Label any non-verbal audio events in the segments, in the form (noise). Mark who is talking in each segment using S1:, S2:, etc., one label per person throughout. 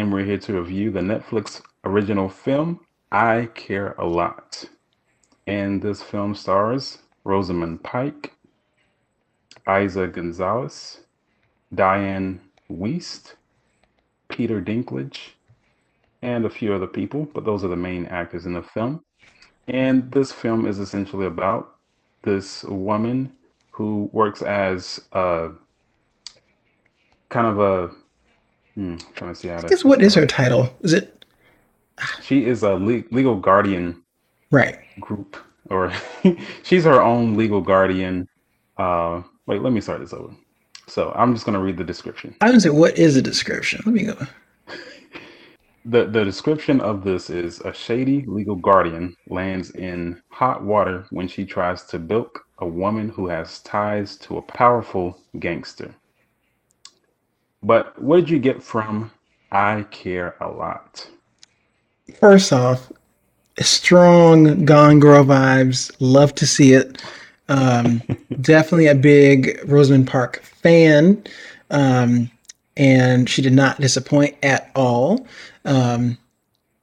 S1: and we're here to review the Netflix original film, I Care a Lot. And this film stars Rosamund Pike, Eiza Gonzalez, Dianne Wiest, Peter Dinklage, and a few other people, but those are the main actors in the film. And this film is essentially about this woman who works as a kind of a hmm, trying to see how.
S2: Guess what is her title? Is it?
S1: She is a le- legal guardian.
S2: Right.
S1: Group, or (laughs) she's her own legal guardian. Uh, wait, let me start this over. So I'm just gonna read the description.
S2: I would say, what is the description? Let me go. (laughs)
S1: The, the description of this is a shady legal guardian lands in hot water when she tries to bilk a woman who has ties to a powerful gangster. But what did you get from I Care a Lot?
S2: First off, strong Gone Girl vibes. Love to see it. Um, (laughs) definitely a big Rosamund Pike fan. Um, and she did not disappoint at all. Um,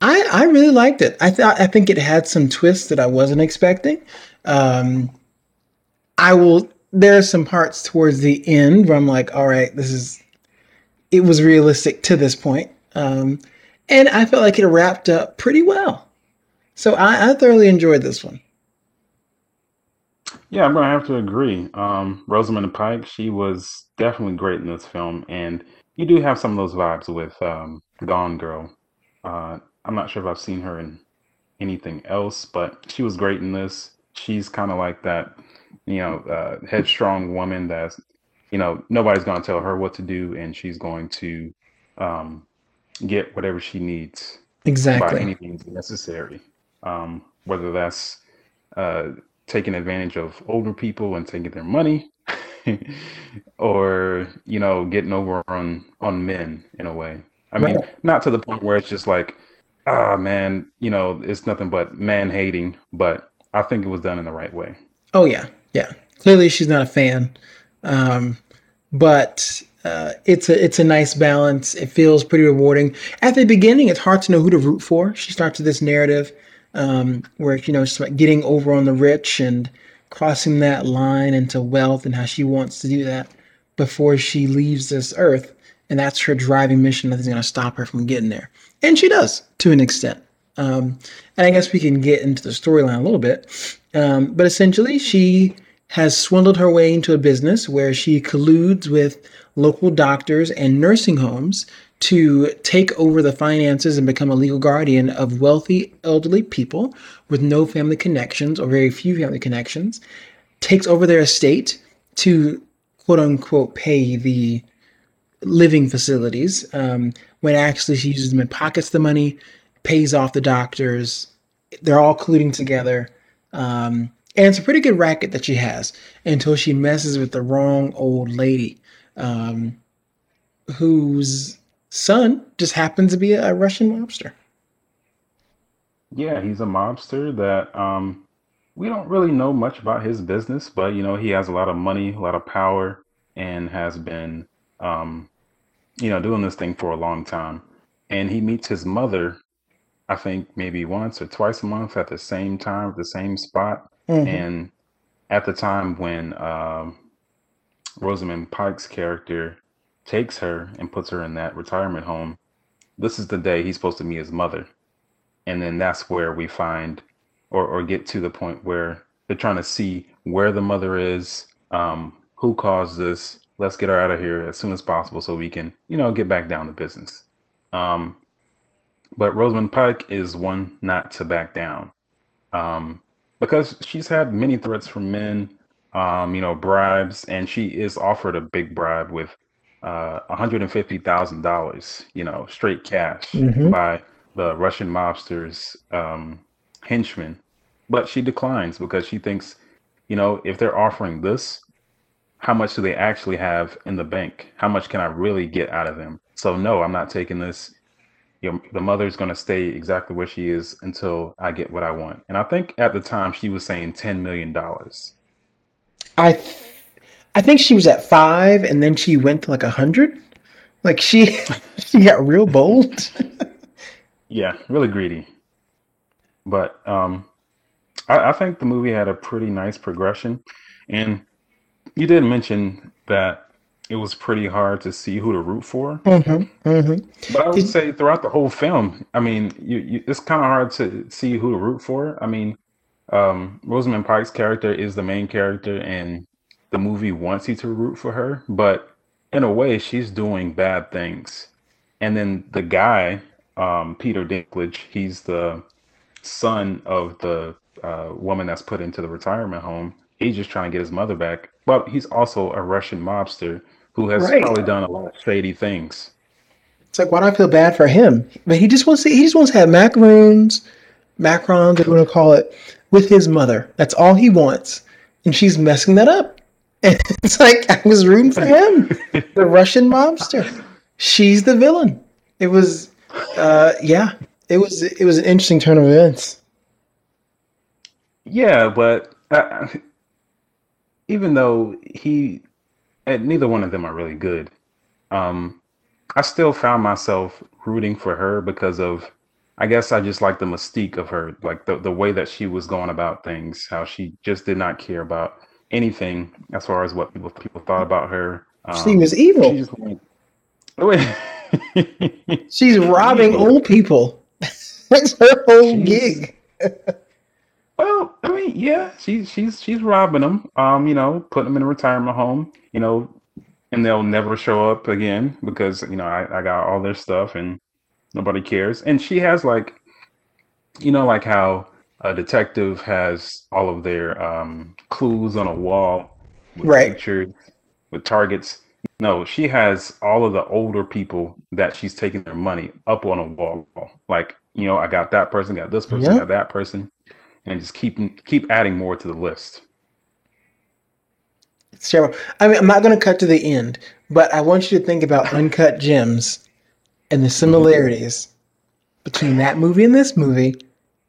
S2: I, I really liked it. I thought I think it had some twists that I wasn't expecting. Um, I will. There are some parts towards the end where I'm like, all right, this is it was realistic to this point. Um, and I felt like it wrapped up pretty well. So I, I thoroughly enjoyed this one.
S1: Yeah, I'm gonna have to agree. Um, Rosamund Pike, she was definitely great in this film, and you do have some of those vibes with um, Gone Girl. Uh, I'm not sure if I've seen her in anything else, but she was great in this. She's kind of like that, you know, uh, headstrong woman that's you know, nobody's going to tell her what to do, and she's going to um, get whatever she needs
S2: exactly
S1: by any means necessary. Um, whether that's uh, taking advantage of older people and taking their money, (laughs) or you know, getting over on on men in a way. I mean, right. not to the point where it's just like, ah, oh, man, you know, it's nothing but man hating. But I think it was done in the right way.
S2: Oh yeah, yeah. Clearly, she's not a fan um, but uh, it's a it's a nice balance. It feels pretty rewarding. At the beginning, it's hard to know who to root for. She starts with this narrative um, where you know she's about getting over on the rich and crossing that line into wealth and how she wants to do that before she leaves this earth. And that's her driving mission. Nothing's going to stop her from getting there. And she does to an extent. Um, and I guess we can get into the storyline a little bit. Um, but essentially, she has swindled her way into a business where she colludes with local doctors and nursing homes to take over the finances and become a legal guardian of wealthy elderly people with no family connections or very few family connections, takes over their estate to quote unquote pay the living facilities um, when actually she uses them and pockets the money, pays off the doctors. They're all colluding together. Um, and it's a pretty good racket that she has until she messes with the wrong old lady, um, whose son just happens to be a Russian mobster.
S1: Yeah, he's a mobster that um, we don't really know much about his business, but you know he has a lot of money, a lot of power, and has been, um, you know, doing this thing for a long time. And he meets his mother, I think maybe once or twice a month at the same time, at the same spot. Mm-hmm. And at the time when um, Rosamund Pike's character takes her and puts her in that retirement home, this is the day he's supposed to meet his mother. And then that's where we find or, or get to the point where they're trying to see where the mother is, um, who caused this. Let's get her out of here as soon as possible so we can, you know, get back down to business. Um, but Rosamund Pike is one not to back down. Um, because she's had many threats from men, um, you know, bribes, and she is offered a big bribe with uh, $150,000, you know, straight cash mm-hmm. by the Russian mobsters um, henchmen. But she declines because she thinks, you know, if they're offering this, how much do they actually have in the bank? How much can I really get out of them? So no, I'm not taking this. You know, the mother's going to stay exactly where she is until I get what I want. And I think at the time she was saying ten million dollars.
S2: I, th- I think she was at five, and then she went to like a hundred. Like she, (laughs) she got real bold. (laughs)
S1: yeah, really greedy. But um, I, I think the movie had a pretty nice progression, and you did mention that it was pretty hard to see who to root for. Mm-hmm, mm-hmm. But I would say throughout the whole film, I mean, you, you, it's kind of hard to see who to root for. I mean, um, Rosamund Pike's character is the main character, and the movie wants you to root for her, but in a way, she's doing bad things. And then the guy, um, Peter Dinklage, he's the son of the uh, woman that's put into the retirement home. He's just trying to get his mother back but he's also a Russian mobster who has right. probably done a lot of shady things.
S2: It's like, why do I feel bad for him? But he just wants to, he just wants to have macaroons, macarons, whatever you want to call it, with his mother. That's all he wants. And she's messing that up. (laughs) And it's like, I was rooting for him, (laughs) the Russian mobster. She's the villain. It was, uh, yeah, it was, it was an interesting turn of events.
S1: Yeah, but uh, even though he, neither one of them are really good, um, I still found myself rooting for her because of, I guess I just like the mystique of her, like the, the way that she was going about things, how she just did not care about anything as far as what people people thought about her.
S2: Um, she was evil. She (laughs) She's robbing old people. (laughs) That's her whole gig. (laughs)
S1: Well, I mean, yeah, she's she's she's robbing them. Um, you know, putting them in a retirement home. You know, and they'll never show up again because you know I, I got all their stuff and nobody cares. And she has like, you know, like how a detective has all of their um, clues on a wall with right. pictures with targets. No, she has all of the older people that she's taking their money up on a wall. Like, you know, I got that person, got this person, yep. got that person and just keep keep adding more to the list.
S2: It's terrible. I mean, I'm not going to cut to the end, but I want you to think about (laughs) Uncut Gems and the similarities between that movie and this movie,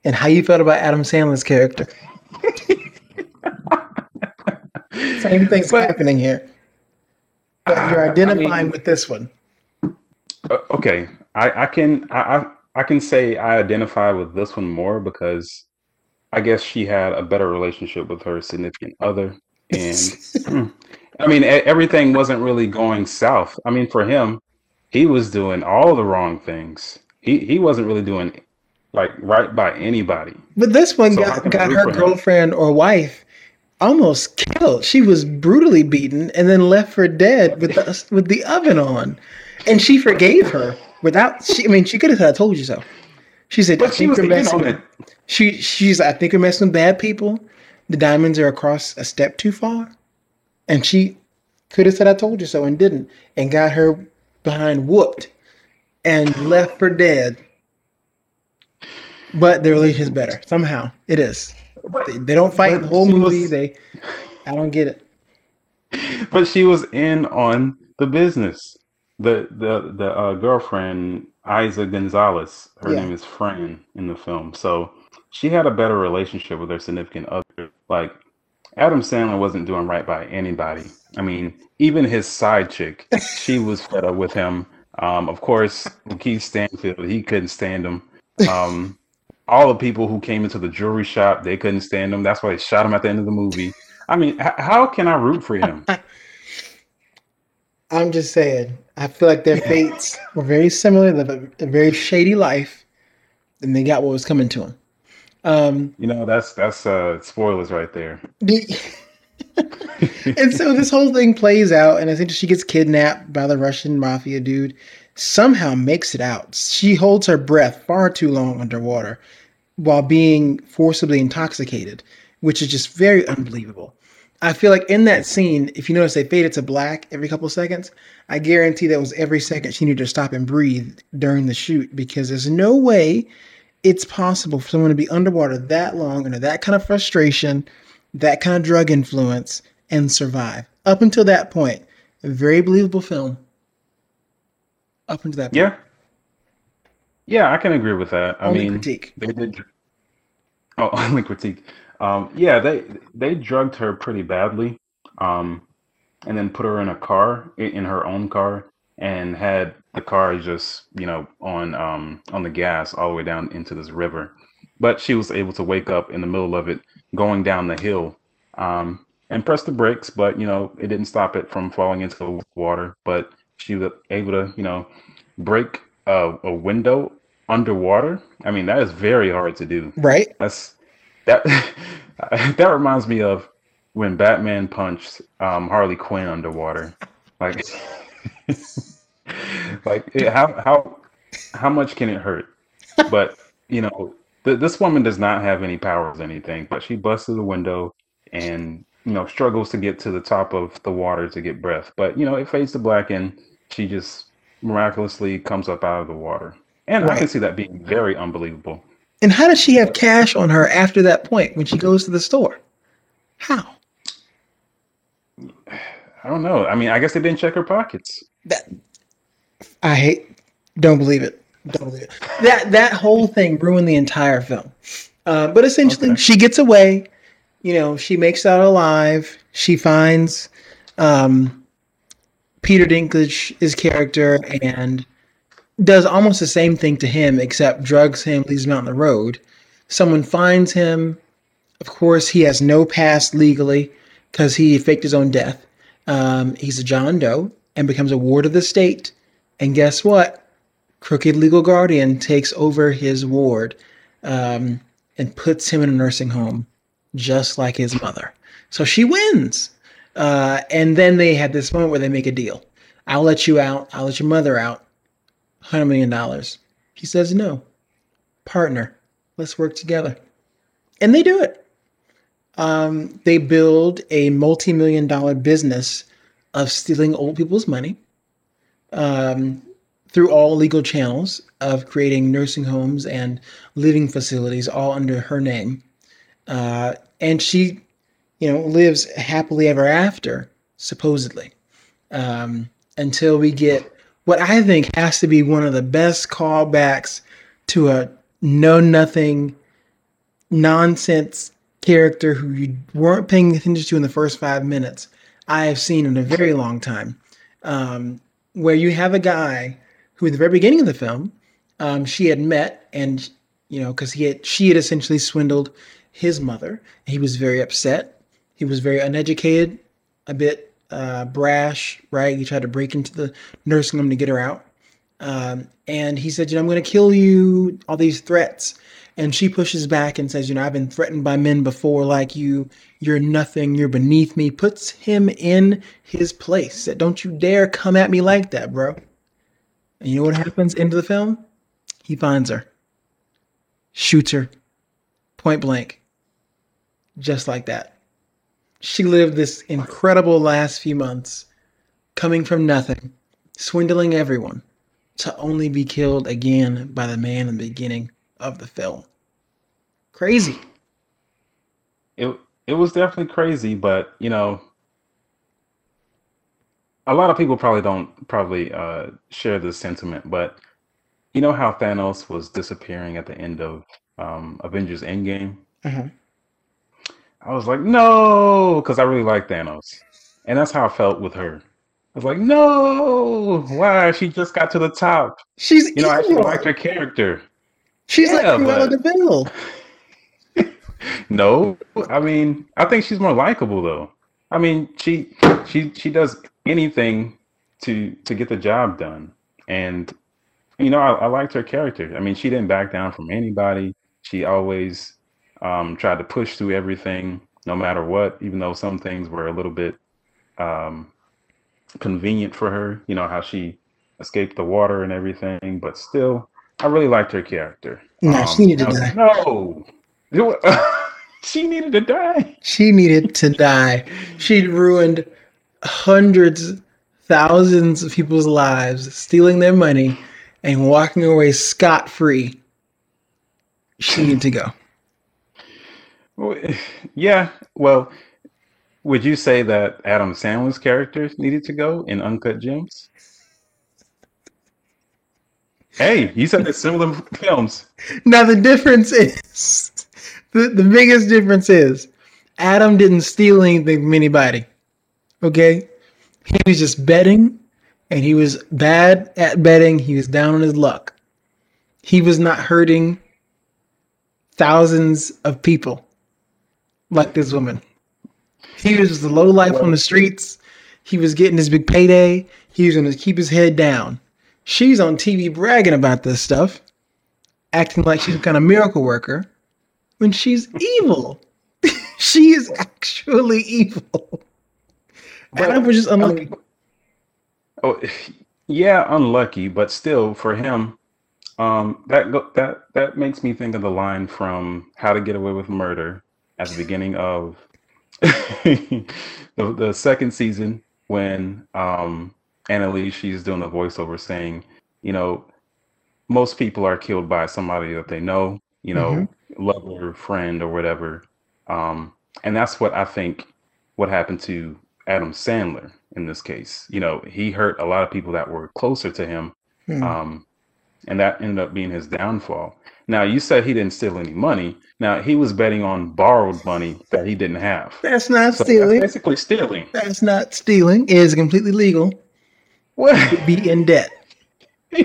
S2: and how you felt about Adam Sandler's character. (laughs) Same thing's but, happening here. But you're identifying I mean, with this one.
S1: Uh, okay, I, I can I, I can say I identify with this one more because I guess she had a better relationship with her significant other. And (laughs) (clears throat) I mean, everything wasn't really going south. I mean, for him, he was doing all the wrong things. He he wasn't really doing like right by anybody.
S2: But this one so got, got her girlfriend or wife almost killed. She was brutally beaten and then left for dead with the (laughs) with the oven on. And she forgave her without she I mean she could have said I told you so. She said, but she was on it. She she's I think you're messing with bad people. The diamonds are across a step too far. And she could have said I told you so and didn't and got her behind whooped and left for dead. But the relationship is better. Somehow. It is. They, they don't fight but the whole movie. Was, they I don't get it.
S1: But she was in on the business. The the the uh, girlfriend Eiza Gonzalez. Her yeah. name is Fran in the film. So she had a better relationship with her significant other. Like Adam Sandler wasn't doing right by anybody. I mean, even his side chick, she was fed up with him. Um, of course, Keith Stanfield, he couldn't stand him. Um, all the people who came into the jewelry shop, they couldn't stand him. That's why they shot him at the end of the movie. I mean, h- how can I root for him? (laughs)
S2: I'm just saying. I feel like their fates were very similar. They live a, a, very shady life, and they got what was coming to them.
S1: Um, you know, that's that's uh, spoilers right there. (laughs)
S2: and so this whole thing plays out, and I think she gets kidnapped by the Russian mafia dude. Somehow makes it out. She holds her breath far too long underwater while being forcibly intoxicated, which is just very unbelievable. I feel like in that scene, if you notice they faded to black every couple seconds, I guarantee that was every second she needed to stop and breathe during the shoot because there's no way it's possible for someone to be underwater that long under that kind of frustration, that kind of drug influence, and survive. Up until that point, a very believable film. Up until that point.
S1: Yeah. Yeah, I can agree with that. I
S2: Only
S1: mean,
S2: critique.
S1: they did. Oh, (laughs) only critique. Um, yeah, they they drugged her pretty badly, um, and then put her in a car, in her own car, and had the car is just, you know, on um, on the gas all the way down into this river. But she was able to wake up in the middle of it, going down the hill, um, and press the brakes. But you know, it didn't stop it from falling into the water. But she was able to, you know, break a, a window underwater. I mean, that is very hard to do.
S2: Right?
S1: That's that (laughs) that reminds me of when Batman punched um, Harley Quinn underwater. Like, (laughs) (laughs) like it- how how how much can it hurt? But you know, th- this woman does not have any powers, or anything. But she busted the window and you know struggles to get to the top of the water to get breath. But you know, it fades to black, and she just miraculously comes up out of the water. And I can see that being very unbelievable.
S2: And how does she have cash on her after that point when she goes to the store? How?
S1: I don't know. I mean, I guess they didn't check her pockets.
S2: That I hate. Don't believe it. Don't believe it. That that whole thing ruined the entire film. Uh, but essentially,
S1: Okay.
S2: she gets away. You know, she makes out alive. She finds um, Peter Dinklage's character and does almost the same thing to him, except drugs him, leaves him out on the road. Someone finds him. Of course, he has no past legally because he faked his own death. Um, he's a John Doe and becomes a ward of the state. And guess what? Crooked legal guardian takes over his ward um, and puts him in a nursing home, just like his mother. So she wins. Uh, and then they had this moment where they make a deal. I'll let you out. I'll let your mother out. $100 million. He says, no. Partner, let's work together. And they do it. Um, they build a multi million dollar business of stealing old people's money um, through all legal channels of creating nursing homes and living facilities all under her name. Uh, and she, you know, lives happily ever after, supposedly, um, until we get what I think has to be one of the best callbacks to a know nothing nonsense character who you weren't paying attention to in the first five minutes I have seen in a very long time. Um, where you have a guy who, at the very beginning of the film, um, she had met, and you know, because he had she had essentially swindled his mother. He was very upset. He was very uneducated, a bit uh, brash, right? He tried to break into the nursing home to get her out. Um, and he said, you know, I'm going to kill you, all these threats. And she pushes back and says, you know, I've been threatened by men before like you. You're nothing. You're beneath me. Puts him in his place. Said, don't you dare come at me like that, bro. And you know what happens into the film? He finds her, shoots her, point blank, just like that. She lived this incredible last few months, coming from nothing, swindling everyone, to only be killed again by the man in the beginning of the film. Crazy.
S1: It it was definitely crazy, but you know, a lot of people probably don't probably uh, share this sentiment, but you know how Thanos was disappearing at the end of um, Avengers Endgame?
S2: Uh-huh.
S1: I was like, no, because I really like Thanos, and that's how I felt with her. I was like, no, why? She just got to the top.
S2: She's
S1: You know, I actually liked her character.
S2: She's like
S1: Yeah,
S2: Cruella
S1: but-
S2: Deville. (laughs)
S1: No, I mean, I think she's more likable though. I mean, she she she does anything to to get the job done, and you know, I, I liked her character. I mean, she didn't back down from anybody. She always um, tried to push through everything, no matter what, even though some things were a little bit um, convenient for her. You know how she escaped the water and everything, but still, I really liked her character.
S2: No,
S1: Um,
S2: she needed to
S1: was
S2: die.
S1: No. (laughs) she needed to die.
S2: She needed to die. She'd ruined hundreds, thousands of people's lives, stealing their money and walking away scot free. She needed to go.
S1: Well, (sighs) Yeah, well, would you say that Adam Sandler's character needed to go in Uncut Gems? Hey, you said it's similar films.
S2: Now the difference is the, the biggest difference is Adam didn't steal anything from anybody. Okay? He was just betting and he was bad at betting. He was down on his luck. He was not hurting thousands of people like this woman. He was the low life on the streets. He was getting his big payday. He was going to keep his head down. She's on TV bragging about this stuff, acting like she's some kind of miracle worker when she's evil. (laughs) she is actually evil.
S1: But
S2: Adam was just unlucky.
S1: oh, yeah, unlucky, but still for him, um, that go, that that makes me think of the line from How to Get Away with Murder at the beginning of (laughs) the, the second season when um, Annalise she's doing the voiceover saying, you know, most people are killed by somebody that they know, you know, lover, friend, or whatever. Um, and that's what I think what happened to Adam Sandler in this case. You know, he hurt a lot of people that were closer to him,
S2: Hmm.
S1: um, and that ended up being his downfall. Now, you said he didn't steal any money. Now, he was betting on borrowed money that he didn't have.
S2: That's not
S1: So that's
S2: stealing.
S1: basically stealing.
S2: That's not stealing. It is completely legal? To be in debt. (laughs)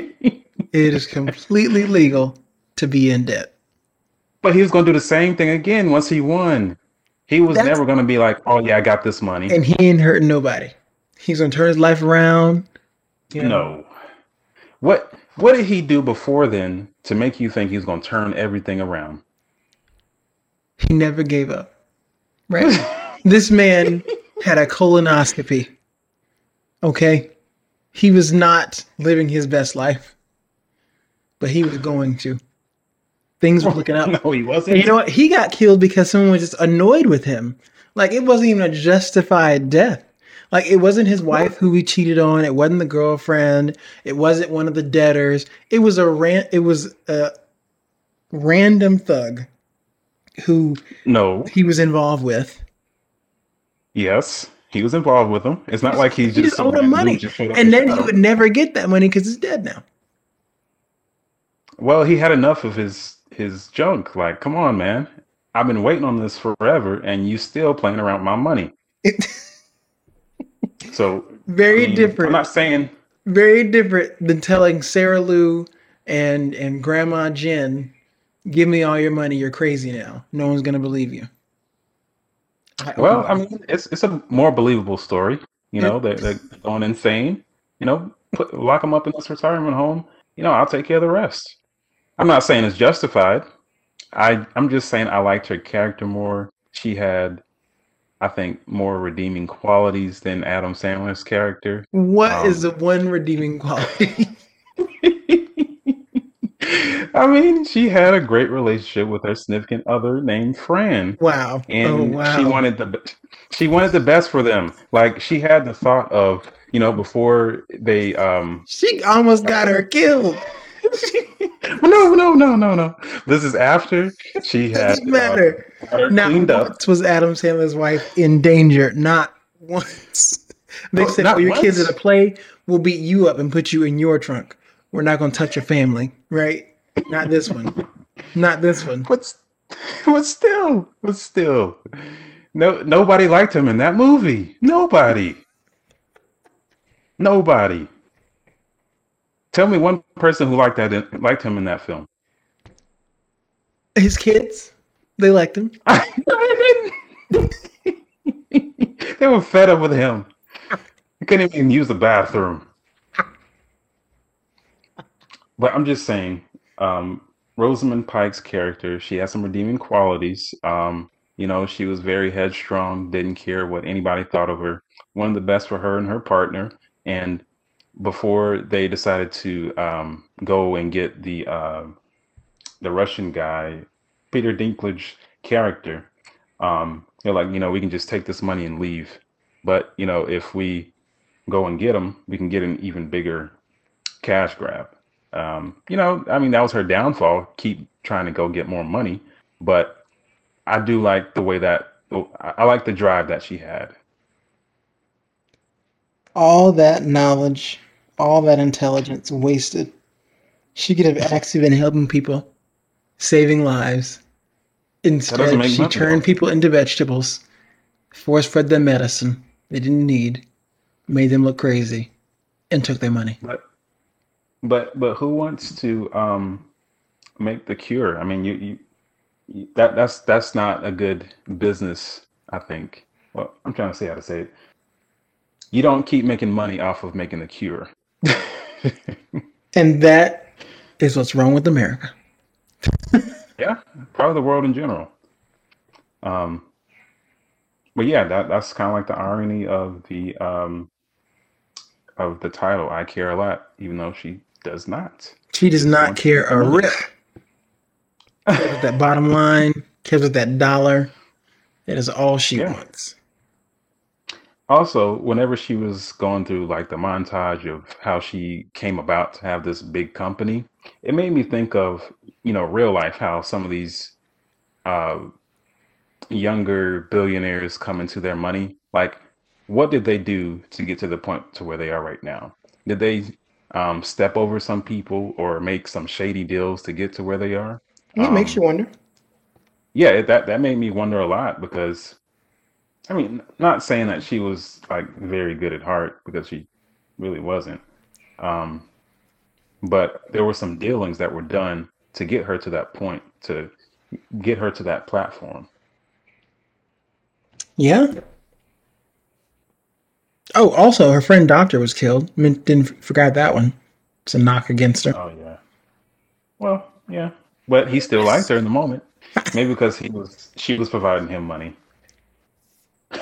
S2: It is completely legal to be in debt.
S1: but he was going to do the same thing again once he won. He was
S2: That's
S1: never going to be like, "Oh yeah, I got this money."
S2: and he ain't hurting nobody. He's gonna turn his life around. You know,
S1: No. What what did he do before then to make you think he's going to turn everything around?
S2: he never gave up. Right? (laughs) This man had a colonoscopy. Okay, he was not living his best life, but he was going to. Things were looking up. (laughs)
S1: no, he
S2: And you
S1: wasn't.
S2: know what? He got killed because someone was just annoyed with him. Like it wasn't even a justified death. Like it wasn't his wife who he cheated on. It wasn't the girlfriend. It wasn't one of the debtors. It was a ran. It was a random thug who
S1: No.
S2: he was involved with.
S1: Yes, he was involved with them. It's not like
S2: He
S1: just
S2: just owed him money, and then he would never get that money because he's dead now.
S1: Well, he had enough of his his junk. Like, come on, man. I've been waiting on this forever, and you still playing around my money. (laughs) So, I
S2: very
S1: different. I'm not saying
S2: very different than telling Sarah Lou and and Grandma Jen, "Give me all your money. You're crazy now. No one's gonna believe you." I,
S1: Well, I mean, it's it's a more believable story. You know, they're, they're going insane. You know, put lock them up in this retirement home. You know, I'll take care of the rest. I'm not saying it's justified. I I'm just saying I liked her character more. She had, I think, more redeeming qualities than Adam Sandler's character.
S2: what is
S1: Um,
S2: the one redeeming quality? (laughs)
S1: I mean, she had a great relationship with her significant other named Fran.
S2: wow! Oh
S1: and she wanted the she wanted the best for them. Like she had the thought of you know before they um
S2: She almost got her killed. (laughs)
S1: no no no no no this is after she had
S2: Doesn't
S1: uh,
S2: matter. Not
S1: cleaned up.
S2: once was Adam Sandler's wife in danger. Not once. They
S1: Oh,
S2: said, "Oh, your kids at
S1: once.
S2: a play. We'll beat you up and put you in your trunk. We're not gonna touch your family, right? Not this one. Not this one."
S1: What's s- but still, but still, no nobody liked him in that movie. Nobody, nobody. Tell me one person who liked that liked him in that film.
S2: His kids, they liked him.
S1: they (laughs) they were fed up with him. He couldn't even use the bathroom. But I'm just saying, um, Rosamund Pike's character, she has some redeeming qualities. Um, you know, she was very headstrong, didn't care what anybody thought of her. One of the best for her and her partner. And before they decided to um, go and get the uh, the Russian guy, Peter Dinklage character, Um, they're like, you know, we can just take this money and leave. But you know, if we go and get them, we can get an even bigger cash grab. Um, you know, I mean, that was her downfall. Keep trying to go get more money, but I do like the way that I like the drive that she had.
S2: All that knowledge, all that intelligence wasted. She could have actually been helping people, saving lives. Instead, she turned people into vegetables, force fed them medicine they didn't need, made them look crazy, and took their money.
S1: But but but who wants to um make the cure? I mean, you, you, you that that's that's not a good business, I think. Well, I'm trying to see how to say it. You don't keep making money off of making the cure. (laughs)
S2: And that is what's wrong with America. (laughs)
S1: Yeah, probably the world in general. Um, but yeah, that that's kind of like the irony of the um of the title. I care a lot, even though she does not.
S2: She does not care a rip. Cares with that bottom line, cares with that dollar. That is all she
S1: Yeah.
S2: wants.
S1: Also, whenever she was going through like the montage of how she came about to have this big company, it made me think of, you know, real life, how some of these uh, younger billionaires come into their money. Like, what did they do to get to the point to where they are right now? Did they um, step over some people or make some shady deals to get to where they are?
S2: Yeah, it makes you
S1: Um,
S2: wonder.
S1: yeah, that that made me wonder a lot because I mean, not saying that she was like very good at heart because she really wasn't. Um, but there were some dealings that were done to get her to that point, to get her to that platform.
S2: Yeah. Oh, also, her friend Doctor was killed. I mean, didn't forget that one. It's a knock against her.
S1: Oh yeah. Well, yeah. But he still liked her in the moment. Maybe because he was she was providing him money.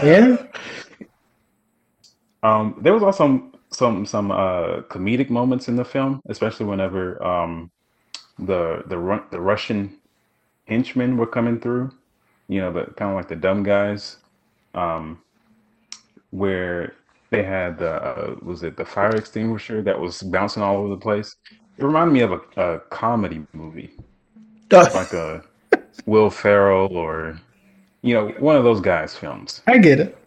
S2: Yeah. (laughs)
S1: Um, there was also some some uh comedic moments in the film, especially whenever um the the Ru- the Russian henchmen were coming through. You know, the kind of like the dumb guys. Um, where they had the uh, was it the fire extinguisher that was bouncing all over the place. It reminded me of a, a comedy movie, like a Will Ferrell or you know one of those guys' films.
S2: I get it.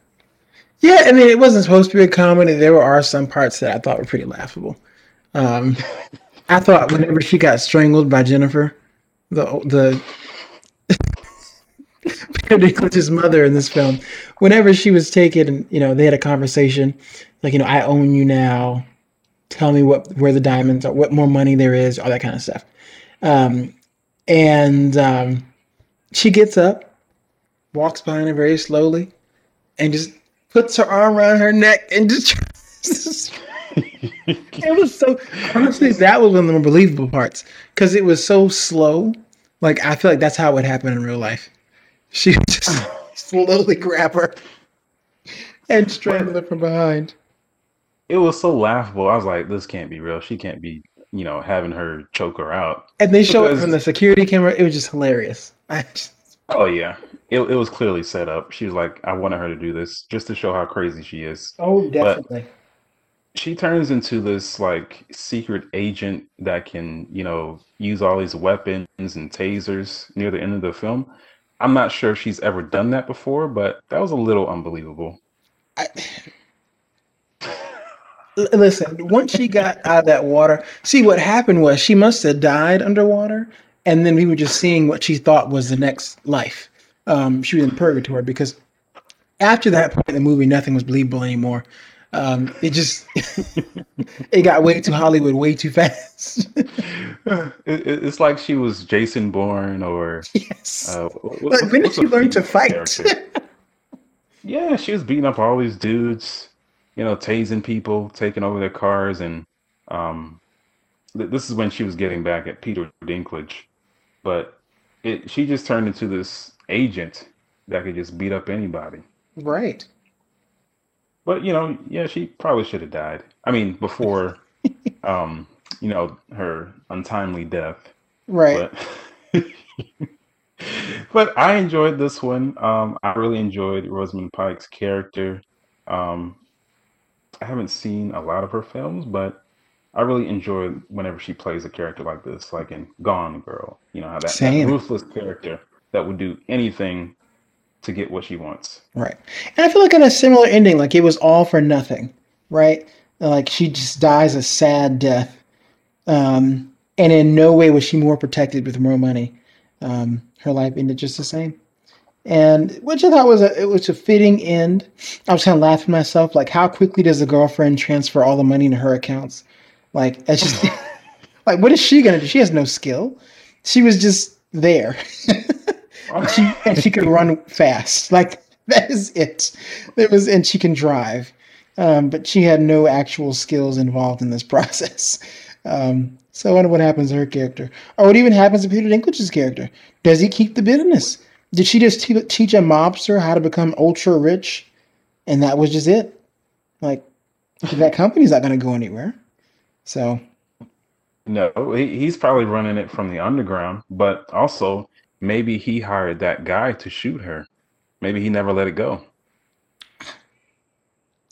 S2: Yeah, I mean, it wasn't supposed to be a comedy. There are some parts that I thought were pretty laughable. Um, I thought whenever she got strangled by Jennifer, the the Dinklage's mother in this film, whenever she was taken, you know, they had a conversation, like you know, I own you now. Tell me what where the diamonds are, what more money there is, all that kind of stuff. Um, and um, she gets up, walks behind her very slowly, and just puts her arm around her neck and just. (laughs) it was so honestly that was one of the more believable parts because it was so slow. Like I feel like that's how it would happen in real life. She would just (sighs) slowly grab her and strangle her from behind.
S1: it was so laughable. I was like, this can't be real. She can't be, you know, having her choke her out
S2: And they show it from the security camera. It was just hilarious. I just,
S1: oh yeah, it it was clearly set up. She was like, I wanted her to do this just to show how crazy she is.
S2: oh,
S1: But
S2: definitely.
S1: she turns into this like secret agent that can, you know, use all these weapons and tasers near the end of the film. I'm not sure if she's ever done that before, but that was a little unbelievable.
S2: I, Listen, once she got out of that water, see what happened was she must have died underwater, and then we were just seeing what she thought was the next life. Um, she was in purgatory because after that point in the movie, nothing was believable anymore. Um, it just (laughs) it got way too Hollywood, way too fast. (laughs)
S1: It, it- it's like she was Jason Bourne or
S2: yes,
S1: uh, what, what's
S2: when did she learn to fight? (laughs)
S1: Yeah, she was beating up all these dudes, you know, tasing people, taking over their cars, and um, th- this is when she was getting back at Peter Dinklage. But it, she just turned into this agent that could just beat up anybody.
S2: right,
S1: But you know, yeah, she probably should have died. I mean, before, (laughs) um, you know, her untimely death.
S2: right.
S1: But (laughs) but I enjoyed this one. Um, I really enjoyed Rosamund Pike's character. Um, I haven't seen a lot of her films, but I really enjoy whenever she plays a character like this, like in Gone Girl. You know how that, that ruthless character that would do anything to get what she wants.
S2: Right. And I feel like in a similar ending, like it was all for nothing, right? Like she just dies a sad death. Um, and in no way was she more protected with more money. Um, her life ended just the same. And which I thought was a it was a fitting end. I was kind of laughing myself, like how quickly does the girlfriend transfer all the money into her accounts? Like that's just (laughs) like what is she gonna do? She has no skill. She was just there. (laughs) she and she run fast. Like (laughs) that is it. It was and she can drive. Um, but she had no actual skills involved in this (laughs) process. Um, so I wonder what happens to her character, or what even happens to Peter Dinklage's character. Does he keep the business? Did she just te- teach a mobster how to become ultra rich, and that was just it? Like that company's not going to go anywhere. So
S1: No, he, he's probably running it from the underground, but also maybe he hired that guy to shoot her. Maybe he never let it go.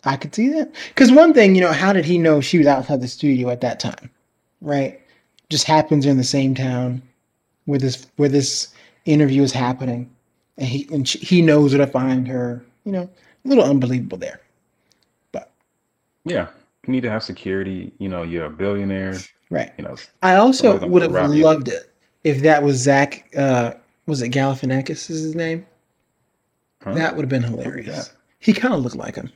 S2: I could see that. Because one thing, you know, how did he know she was outside the studio at that time? Right? Just happens in the same town where this where this interview is happening, and he and she, he knows where to find her. You know, a little unbelievable there. But
S1: Yeah, you need to have security. You know, you're a billionaire.
S2: right.
S1: You know,
S2: I also would have
S1: rob you.
S2: loved it if that was Zach. Uh, was it Galifianakis? Is his name?
S1: Huh?
S2: That would have been hilarious. He kind of looked like him.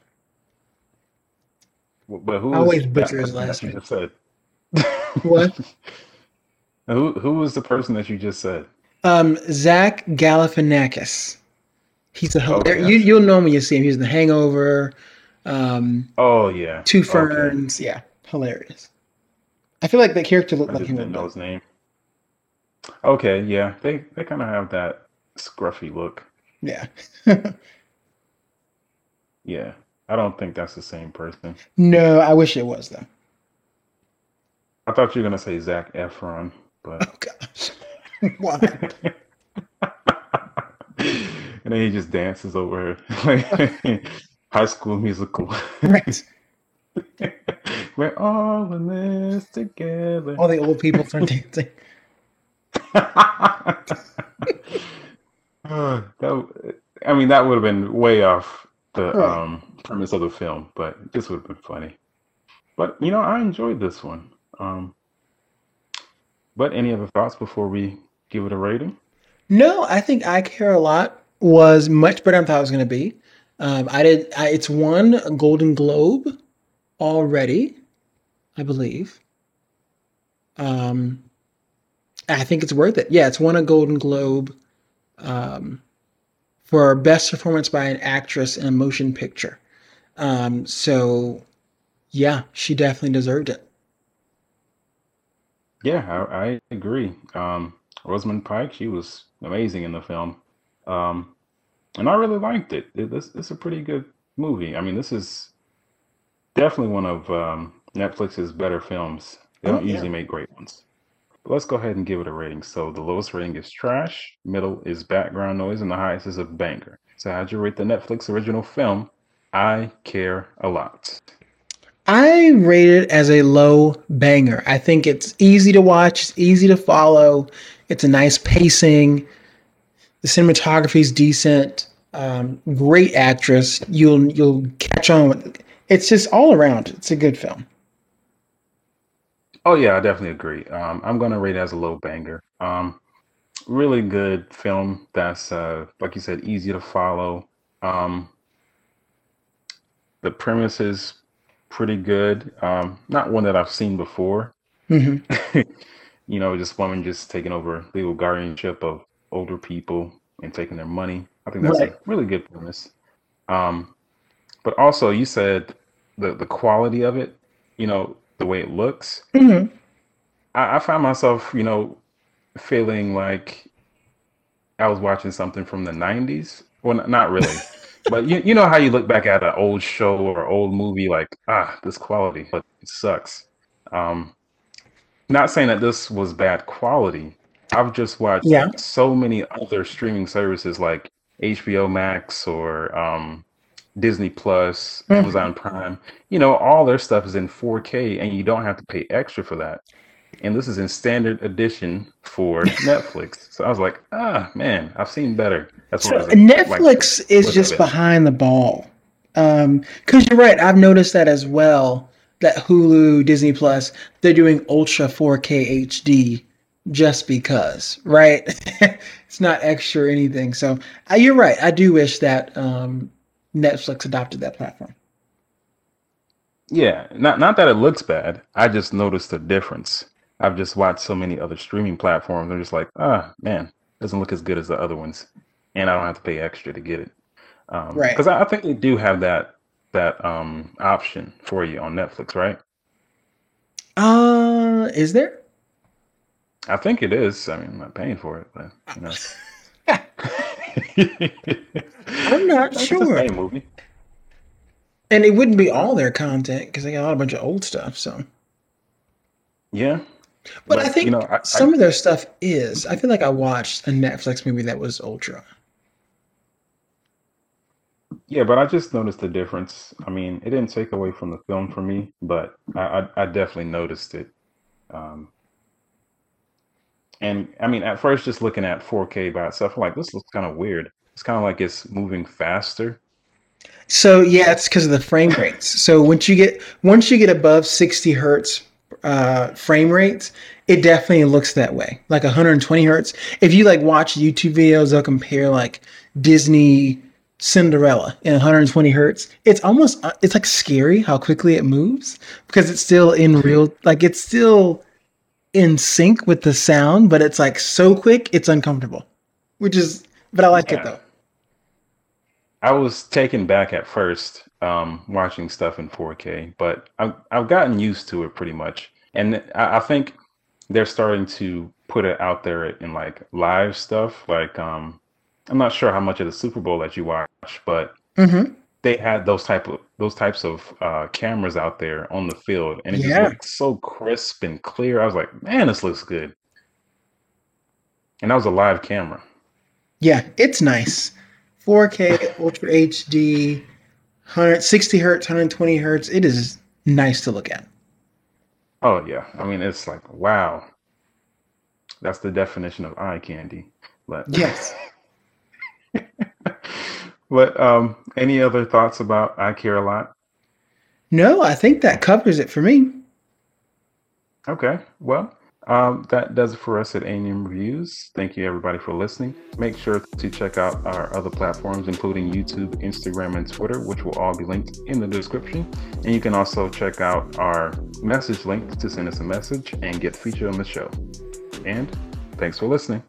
S1: But who
S2: I always butcher his last name.
S1: said? (laughs) (laughs)
S2: What?
S1: who who was the person that you just said?
S2: Um, Zach Galifianakis. He's a
S1: Okay,
S2: hilarious. You
S1: see.
S2: you'll know him when you see him. He's in The Hangover. Um,
S1: Oh yeah.
S2: Two
S1: Okay.
S2: Ferns. Yeah, hilarious. I feel like that character looked
S1: I
S2: like him.
S1: didn't know his name. Okay, yeah. They they kind of have that scruffy look.
S2: Yeah. (laughs)
S1: Yeah. I don't think that's the same person.
S2: no, I wish it was though.
S1: I thought you were gonna say Zac Efron, but
S2: Oh gosh. (laughs) Why? (laughs)
S1: and then he just dances over her like High School Musical.
S2: Right.
S1: We're all in this together.
S2: All the old people start dancing.
S1: Uh, (laughs) that, I mean, that would have been way off the
S2: Right.
S1: um, premise of the film, but this would have been funny. But you know, I enjoyed this one. Um, but any other thoughts before we give it a rating?
S2: No, I think I Care a Lot was much better than I thought it was going to be. Um, I did. I, it's won a Golden Globe already, I believe. Um, I think it's worth it. Yeah, it's won a Golden Globe um, for best performance by an actress in a motion picture. Um, so, yeah, she definitely deserved it.
S1: Yeah, I, I agree. Um, Rosamund Pike, she was amazing in the film, um, and I really liked it. it this, it's a pretty good movie. I mean, this is definitely one of um, Netflix's better films. They
S2: Oh
S1: don't
S2: yeah.
S1: usually make great ones. Let's go ahead and give it a rating. So the lowest rating is trash, middle is background noise, and the highest is a banger. So how'd you rate the Netflix original film? I care a lot.
S2: I rate it as a low banger. I think it's easy to watch, it's easy to follow. It's a nice pacing. The cinematography is decent. Um, great actress. You'll you'll catch on. It's just all around. It's a good film.
S1: Oh yeah, I definitely agree. Um, I'm gonna rate it as a low banger. Um, really good film that's uh, like you said, easy to follow. Um, the premise is pretty good. Um, not one that I've seen before.
S2: hmm (laughs)
S1: you know, just woman just taking over legal guardianship of older people and taking their money. I think that's
S2: Right.
S1: a really good premise. Um, but also, you said the the quality of it. You know, the way it looks.
S2: hmm
S1: I, I found myself, you know, feeling like I was watching something from the '90s. Well, n- not really, (laughs) but you you know how you look back at an old show or old movie, like ah, this quality, but it sucks. Um, not saying that this was bad quality, I've just watched
S2: Yeah.
S1: so many other streaming services like HBO Max or um, Disney Plus,
S2: Mhm.
S1: Amazon Prime. You know, all their stuff is in 4K, and you don't have to pay extra for that. And this is in standard edition for (laughs) Netflix. So I was like, ah, man, I've seen better. That's
S2: So
S1: what I was like.
S2: Netflix is just behind the ball. Um, because you're right, I've noticed that as well. That Hulu, Disney Plus, they're doing Ultra 4K HD just because, right? (laughs) it's not extra or anything. So uh, you're right. I do wish that um, Netflix adopted that platform.
S1: Yeah, not not that it looks bad. I just noticed the difference. I've just watched so many other streaming platforms. I'm just like, ah, man, doesn't look as good as the other ones, and I don't have to pay extra to get it. Um,
S2: Right.
S1: because I, I think they do have that that um option for you on Netflix, right?
S2: Uh, is there?
S1: I think it is. I mean, I'm not paying for it, but you know. (laughs) (laughs)
S2: I'm not
S1: the
S2: sure.
S1: same movie.
S2: And it wouldn't be all their content because they got a bunch of old stuff. So,
S1: Yeah,
S2: but I
S1: but you
S2: think
S1: know, I, I
S2: some of their stuff is. I feel like I watched a Netflix movie that was Ultra.
S1: yeah, but I just noticed the difference. I mean, it didn't take away from the film for me, but I I, I definitely noticed it. Um, And I mean, at first, just looking at 4K by itself, I'm like, this looks kind of weird. It's kind of like it's moving faster.
S2: So yeah, it's because of the frame rates. So once you get once you get above 60 hertz uh, frame rates, it definitely looks that way, like 120 hertz. If you like watch YouTube videos, they'll compare like Disney Cinderella in 120 hertz. It's almost uh, it's like scary how quickly it moves because it's still in real, like it's still in sync with the sound, but it's like so quick it's uncomfortable. Which is, but I like it though.
S1: I was taken back at first um, watching stuff in 4K, but I've, I've gotten used to it pretty much. And I, I think they're starting to put it out there in like live stuff. Like, um, I'm not sure how much of the Super Bowl that you watch, but
S2: hmm
S1: they had those type of those types of uh, cameras out there on the field, and it just
S2: Yeah.
S1: looked so crisp and clear. I was like, man, this looks good. And that was a live camera.
S2: Yeah, it's nice. 4K Ultra HD, 160 hertz, 120 hertz. It is nice to look at.
S1: Oh yeah, I mean it's like wow, that's the definition of eye candy. But
S2: Yes. (laughs)
S1: but um, any other thoughts about I Care a Lot?
S2: No, I think that covers it for me.
S1: Okay, well, um, that does it for us at ANM Reviews. Thank you everybody for listening. Make sure to check out our other platforms, including YouTube, Instagram, and Twitter, which will all be linked in the description. And you can also check out our message link to send us a message and get featured on the show. And thanks for listening.